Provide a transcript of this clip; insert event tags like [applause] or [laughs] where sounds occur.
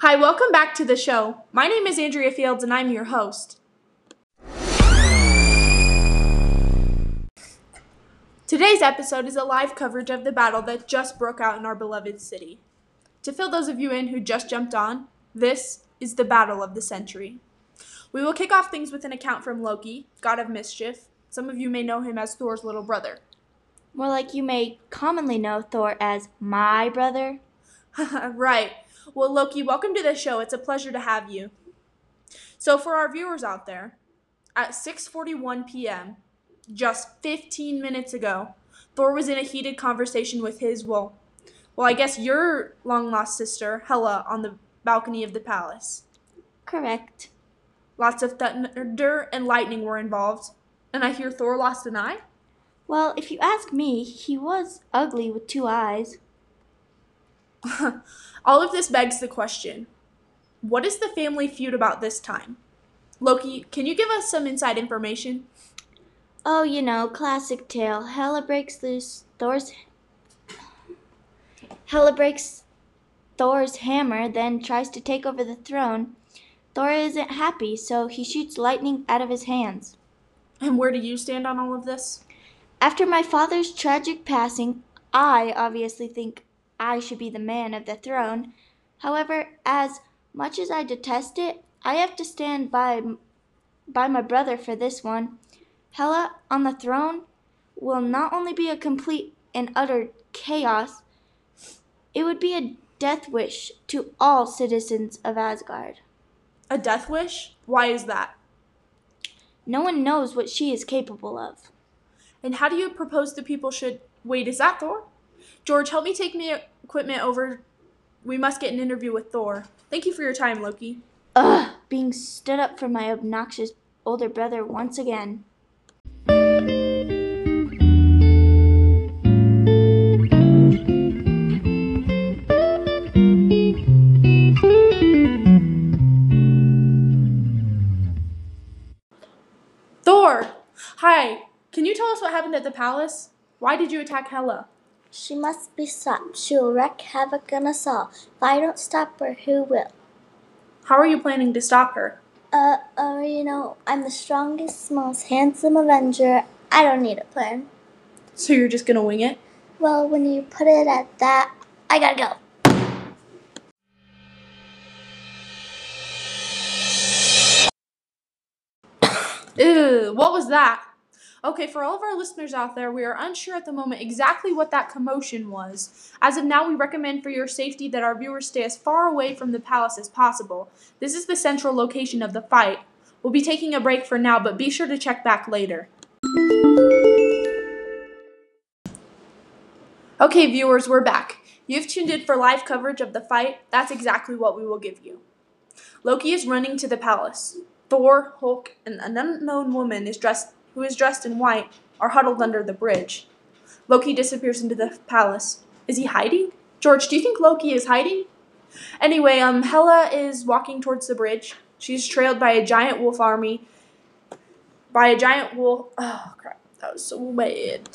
Hi, welcome back to the show. My name is Andrea Fields and I'm your host. Today's episode is a live coverage of the battle that just broke out in our beloved city. To fill those of you in who just jumped on, this is the battle of the century. We will kick off things with an account from Loki, god of mischief. Some of you may know him as Thor's little brother. More like you may commonly know Thor as my brother. [laughs] right. Well, Loki, welcome to the show. It's a pleasure to have you. So, for our viewers out there, at 6:41 p.m., just 15 minutes ago, Thor was in a heated conversation with his well, well, I guess your long-lost sister, Hela, on the balcony of the palace. Correct. Lots of thunder and lightning were involved, and I hear Thor lost an eye. Well, if you ask me, he was ugly with two eyes. [laughs] All of this begs the question what is the family feud about this time? Loki, can you give us some inside information? Oh, you know, classic tale. Hela breaks loose Thor's. Hela breaks Thor's hammer, then tries to take over the throne. Thor isn't happy, so he shoots lightning out of his hands. And where do you stand on all of this? After my father's tragic passing, I obviously think I should be the man of the throne. However, as much as I detest it, I have to stand by by my brother for this one. Hela on the throne will not only be a complete and utter chaos, it would be a death wish to all citizens of Asgard. A death wish? Why is that? No one knows what she is capable of. And how do you propose the people should. Wait, is that Thor? George, help me take my equipment over. We must get an interview with Thor. Thank you for your time, Loki. Ugh, being stood up for my obnoxious older brother once again. Thor! Hi, can you tell us what happened at the palace? Why did you attack Hela? She must be stopped. She will wreak havoc on us all. If I don't stop her, who will? How are you planning to stop her? Uh, uh, you know, I'm the strongest, most handsome Avenger. I don't need a plan. So you're just gonna wing it? Well, when you put it at that, I gotta go. [coughs] Ew, what was that? Okay, for all of our listeners out there, we are unsure at the moment exactly what that commotion was. As of now, we recommend for your safety that our viewers stay as far away from the palace as possible. This is the central location of the fight. We'll be taking a break for now, but be sure to check back later. Okay, viewers, we're back. You've tuned in for live coverage of the fight. That's exactly what we will give you. Loki is running to the palace. Thor, Hulk, and an unknown woman is dressed who is dressed in white are huddled under the bridge. Loki disappears into the palace. Is he hiding? George, do you think Loki is hiding? Anyway, um Hela is walking towards the bridge. She's trailed by a giant wolf army. By a giant wolf. Oh crap. That was so bad.